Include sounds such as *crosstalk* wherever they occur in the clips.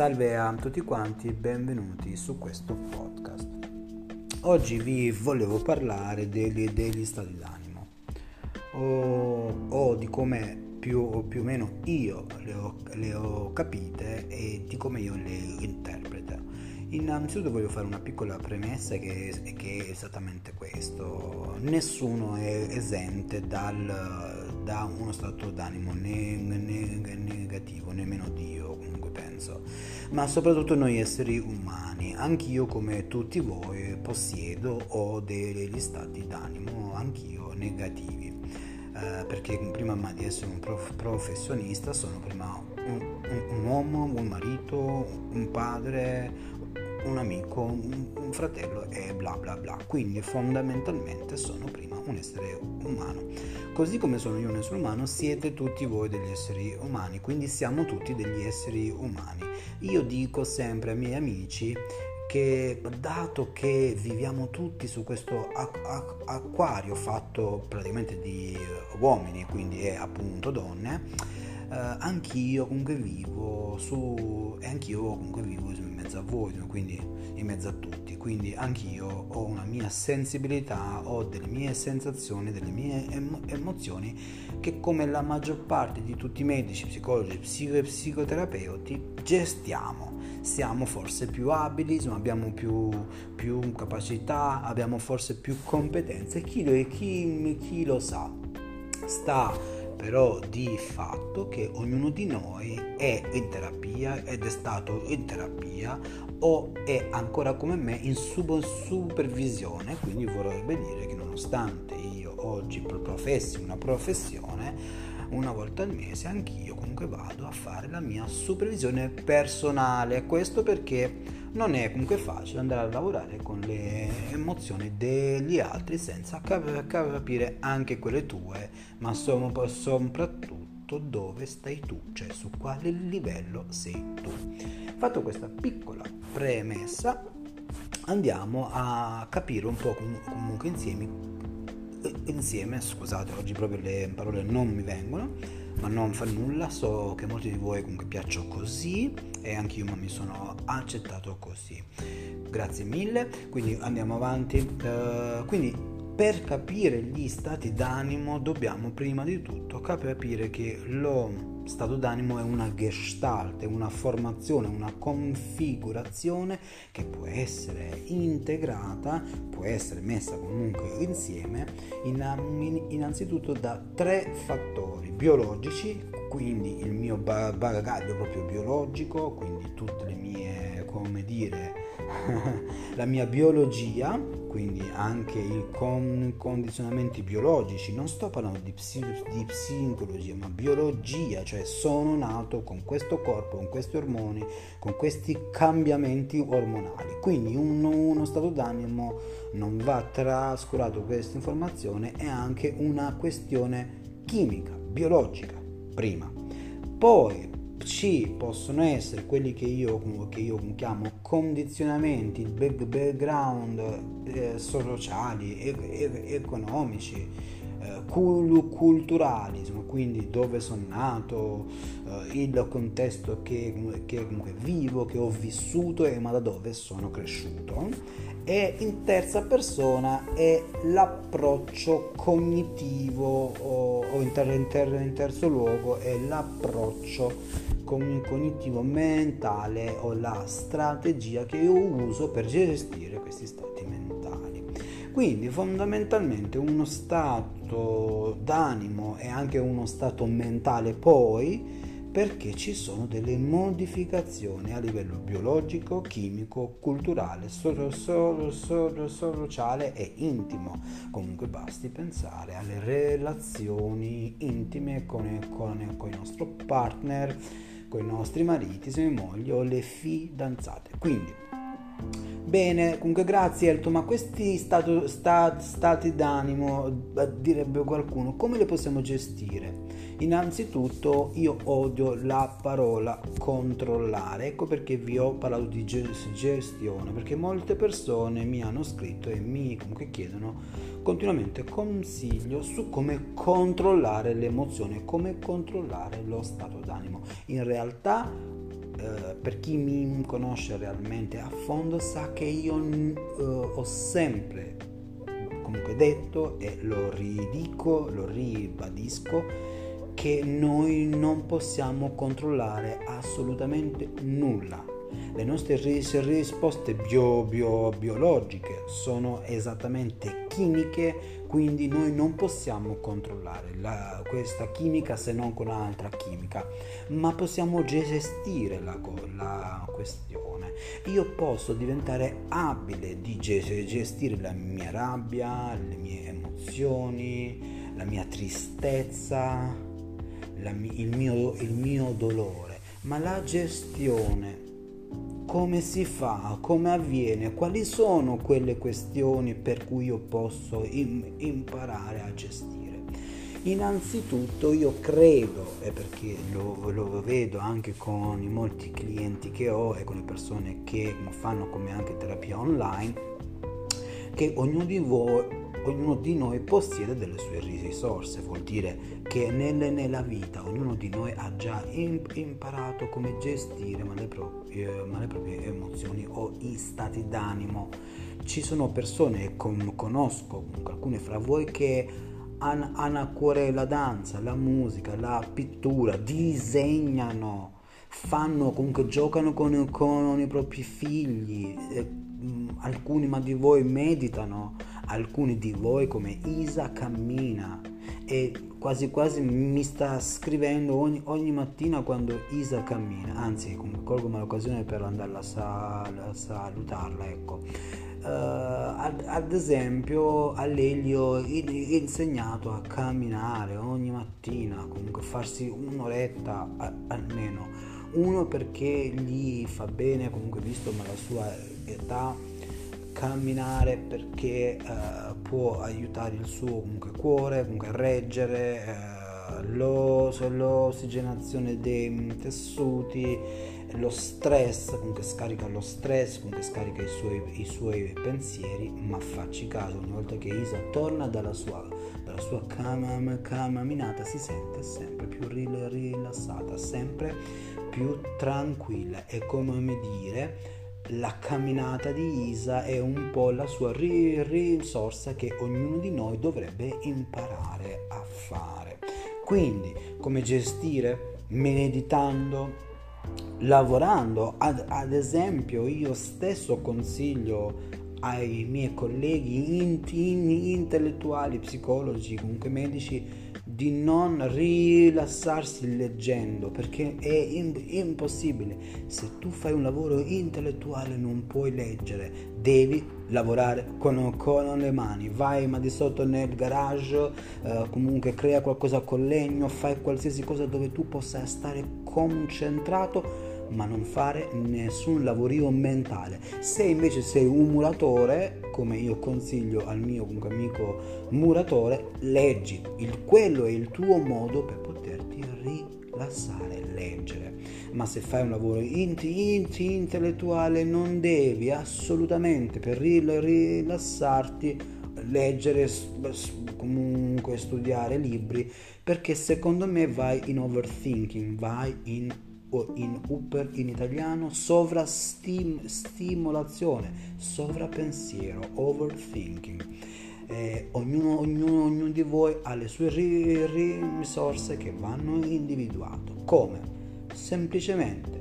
Salve a tutti quanti, benvenuti su questo podcast. Oggi vi volevo parlare degli, degli stati d'animo o, o di come più, più, o meno io le ho, le ho capite e di come io le interpreto. Innanzitutto voglio fare una piccola premessa che, che è esattamente questo. Nessuno è esente dal, da uno stato d'animo né, né, negativo, nemmeno Dio penso, ma soprattutto noi esseri umani. Anch'io come tutti voi possiedo o degli stati d'animo, anch'io negativi. Eh, perché prima di essere un prof- professionista sono prima un, un, un uomo, un marito, un padre, un amico, un, fratello e bla bla bla. Quindi fondamentalmente sono prima un essere umano. Così come sono io un essere umano, siete tutti voi degli esseri umani, quindi siamo tutti degli esseri umani. Io dico sempre ai miei amici che dato che viviamo tutti su questo acquario fatto praticamente di uomini, quindi è appunto donne, eh, anch'io comunque vivo su e anch'io comunque vivo in mezzo a voi, quindi in mezzo a tutti, quindi anch'io ho una mia sensibilità, ho delle mie sensazioni, delle mie emo- emozioni che come la maggior parte di tutti i medici, psicologi, psico- psicoterapeuti gestiamo. Siamo forse più abili, abbiamo più, più capacità, abbiamo forse più competenze, chi, chi, chi lo sa? Sta però di fatto che ognuno di noi è in terapia ed è stato in terapia o è ancora come me in sub- supervisione, quindi vorrebbe dire che nonostante io oggi professi una professione, una volta al mese anch'io comunque vado a fare la mia supervisione personale. Questo perché non è comunque facile andare a lavorare con le emozioni degli altri senza capire anche quelle tue, ma soprattutto dove stai tu, cioè su quale livello sei tu. Fatto questa piccola premessa, andiamo a capire un po' comunque insieme, insieme scusate, oggi proprio le parole non mi vengono ma non fa nulla, so che molti di voi comunque piacciono così e anche io mi sono accettato così. Grazie mille, quindi andiamo avanti. Uh, quindi per capire gli stati d'animo dobbiamo prima di tutto capire che lo stato d'animo è una gestalt, è una formazione, una configurazione che può essere integrata, può essere messa comunque insieme in, innanzitutto da tre fattori biologici, quindi il mio bagaglio proprio biologico, quindi tutte le mie, come dire, *laughs* la mia biologia, quindi anche i con- condizionamenti biologici, non sto parlando di, psi- di, psicologia, ma biologia, cioè sono nato con questo corpo, con questi ormoni, con questi cambiamenti ormonali. Quindi uno, uno stato d'animo non va trascurato questa informazione, è anche una questione chimica, biologica, prima. Poi ci possono essere quelli che io, che io chiamo condizionamenti, background eh, sociali, e, e, economici, culturali, insomma, quindi dove sono nato, eh, il contesto che, che comunque vivo, che ho vissuto e ma da dove sono cresciuto. E in terza persona è l'approccio cognitivo o, o in, ter- in, ter- in terzo luogo è l'approccio cognitivo mentale o la strategia che io uso per gestire questi stati mentali. Quindi fondamentalmente uno stato d'animo e anche uno stato mentale poi perché ci sono delle modificazioni a livello biologico, chimico, culturale, so- so- so- sociale e intimo. Comunque basti pensare alle relazioni intime con, con, con il nostro partner, con i nostri mariti, se mogli o le fidanzate. Quindi, bene, comunque grazie Elton, ma questi stato, sta, stati d'animo, direbbe qualcuno, come li possiamo gestire? Innanzitutto io odio la parola controllare, ecco perché vi ho parlato di gestione, perché molte persone mi hanno scritto e mi comunque chiedono continuamente consiglio su come controllare le emozioni, come controllare lo stato d'animo. In realtà eh, per chi mi conosce realmente a fondo sa che io eh, ho sempre comunque detto e lo ridico, lo ribadisco che noi non possiamo controllare assolutamente nulla. Le nostre risposte bio, bio, biologiche sono esattamente chimiche, quindi noi non possiamo controllare la, questa chimica se non con un'altra chimica, ma possiamo gestire la, la questione. Io posso diventare abile di gestire la mia rabbia, le mie emozioni, la mia tristezza, la, il, mio, il mio dolore, ma la gestione come si fa, come avviene, quali sono quelle questioni per cui io posso im- imparare a gestire. Innanzitutto io credo, e perché lo, lo, vedo anche con i molti clienti che ho e con le persone che fanno come anche terapia online, che ognuno di voi ognuno di noi possiede delle sue risorse, vuol dire che nelle, nella vita ognuno di noi ha già imparato come gestire ma le, proprie, ma le proprie emozioni o i stati d'animo. Ci sono persone, con, conosco alcune fra voi che hanno, hanno a cuore la danza, la musica, la pittura, disegnano, fanno, comunque giocano con, con i propri figli, eh, alcuni ma di voi meditano, alcuni di voi come Isa cammina e quasi quasi mi sta scrivendo ogni, ogni mattina quando Isa cammina, anzi colgo l'occasione per andare a, sal- salutarla, ecco. Uh, ad, ad, esempio a lei gli ho insegnato a camminare ogni mattina, comunque farsi un'oretta a, almeno, uno perché gli fa bene, comunque visto la sua età camminare perché uh, può aiutare il suo comunque, cuore comunque a reggere lo, l'ossigenazione dei tessuti lo stress comunque scarica lo stress comunque scarica i suoi, i suoi pensieri ma facci caso ogni volta che Isa torna dalla sua, dalla sua cam, camminata si sente sempre più rilassata sempre più tranquilla. È come dire la camminata di Isa è un po' la sua risorsa che ognuno di noi dovrebbe imparare a fare. Quindi, come gestire? Meditando, lavorando. Ad, ad esempio, io stesso consiglio ai miei colleghi in, in, intellettuali, psicologi, comunque medici, di non rilassarsi leggendo perché è impossibile. Se tu fai un lavoro intellettuale non puoi leggere, devi lavorare con, con le mani. Vai ma di sotto nel garage, eh, comunque crea qualcosa con legno, fai qualsiasi cosa dove tu possa stare concentrato ma non fare nessun lavorio mentale. Se invece sei un muratore, come io consiglio al mio amico muratore, leggi. Il, quello è il tuo modo per poterti rilassare, leggere. Ma se fai un lavoro inti, inti, intellettuale non devi assolutamente per rilassarti leggere, comunque studiare libri, perché secondo me vai in overthinking, vai in o in upper in italiano sovrastimolazione, sovrappensiero, overthinking. Eh, ognuno, ognuno, ognuno, di voi ha le sue risorse che vanno individuate. Come? Semplicemente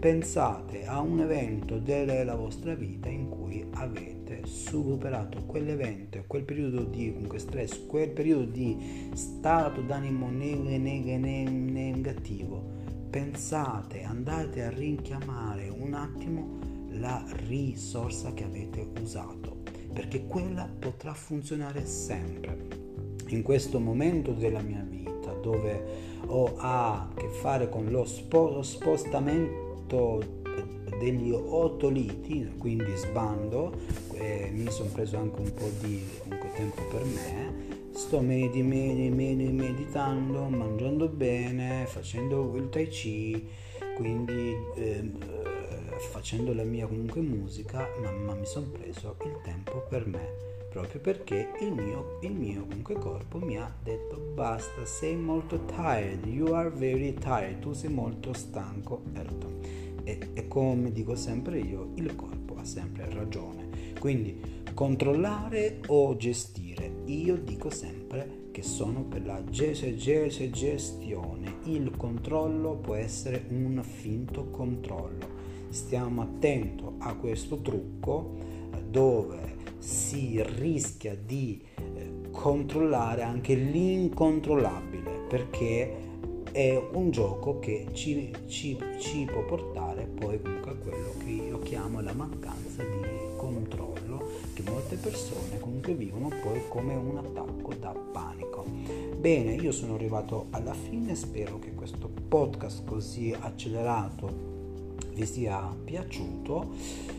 pensate a un evento della vostra vita in cui avete superato quell'evento, quel periodo di stress, quel periodo di stato d'animo negativo pensate, andate a rinchiamare un attimo la risorsa che avete usato, perché quella potrà funzionare sempre. In questo momento della mia vita, dove ho a che fare con lo spostamento degli otoliti, quindi sbando, eh, mi sono preso anche un po' di tempo per me sto med- med- med- meditando, mangiando bene, facendo il tai chi, quindi eh, facendo la mia comunque musica, ma, mi sono preso il tempo per me proprio perché il mio, il mio comunque corpo mi ha detto basta, sei molto tired, you are very tired, tu sei molto stanco, detto e, e come dico sempre io, il corpo ha sempre ragione. Quindi controllare o gestire, io dico sempre che sono per la gestione. Il controllo può essere un finto controllo. Stiamo attenti a questo trucco eh, dove si rischia di eh, controllare anche l'incontrollabile perché è un gioco che ci, ci, ci può portare poi persone comunque vivono poi come un attacco da panico. Bene, io sono arrivato alla fine, spero che questo podcast così accelerato vi sia piaciuto.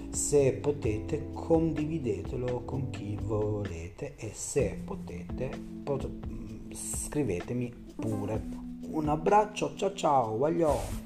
Se potete condividetelo con chi volete e se potete pot- scrivetemi pure. Un abbraccio, ciao ciao, voglio!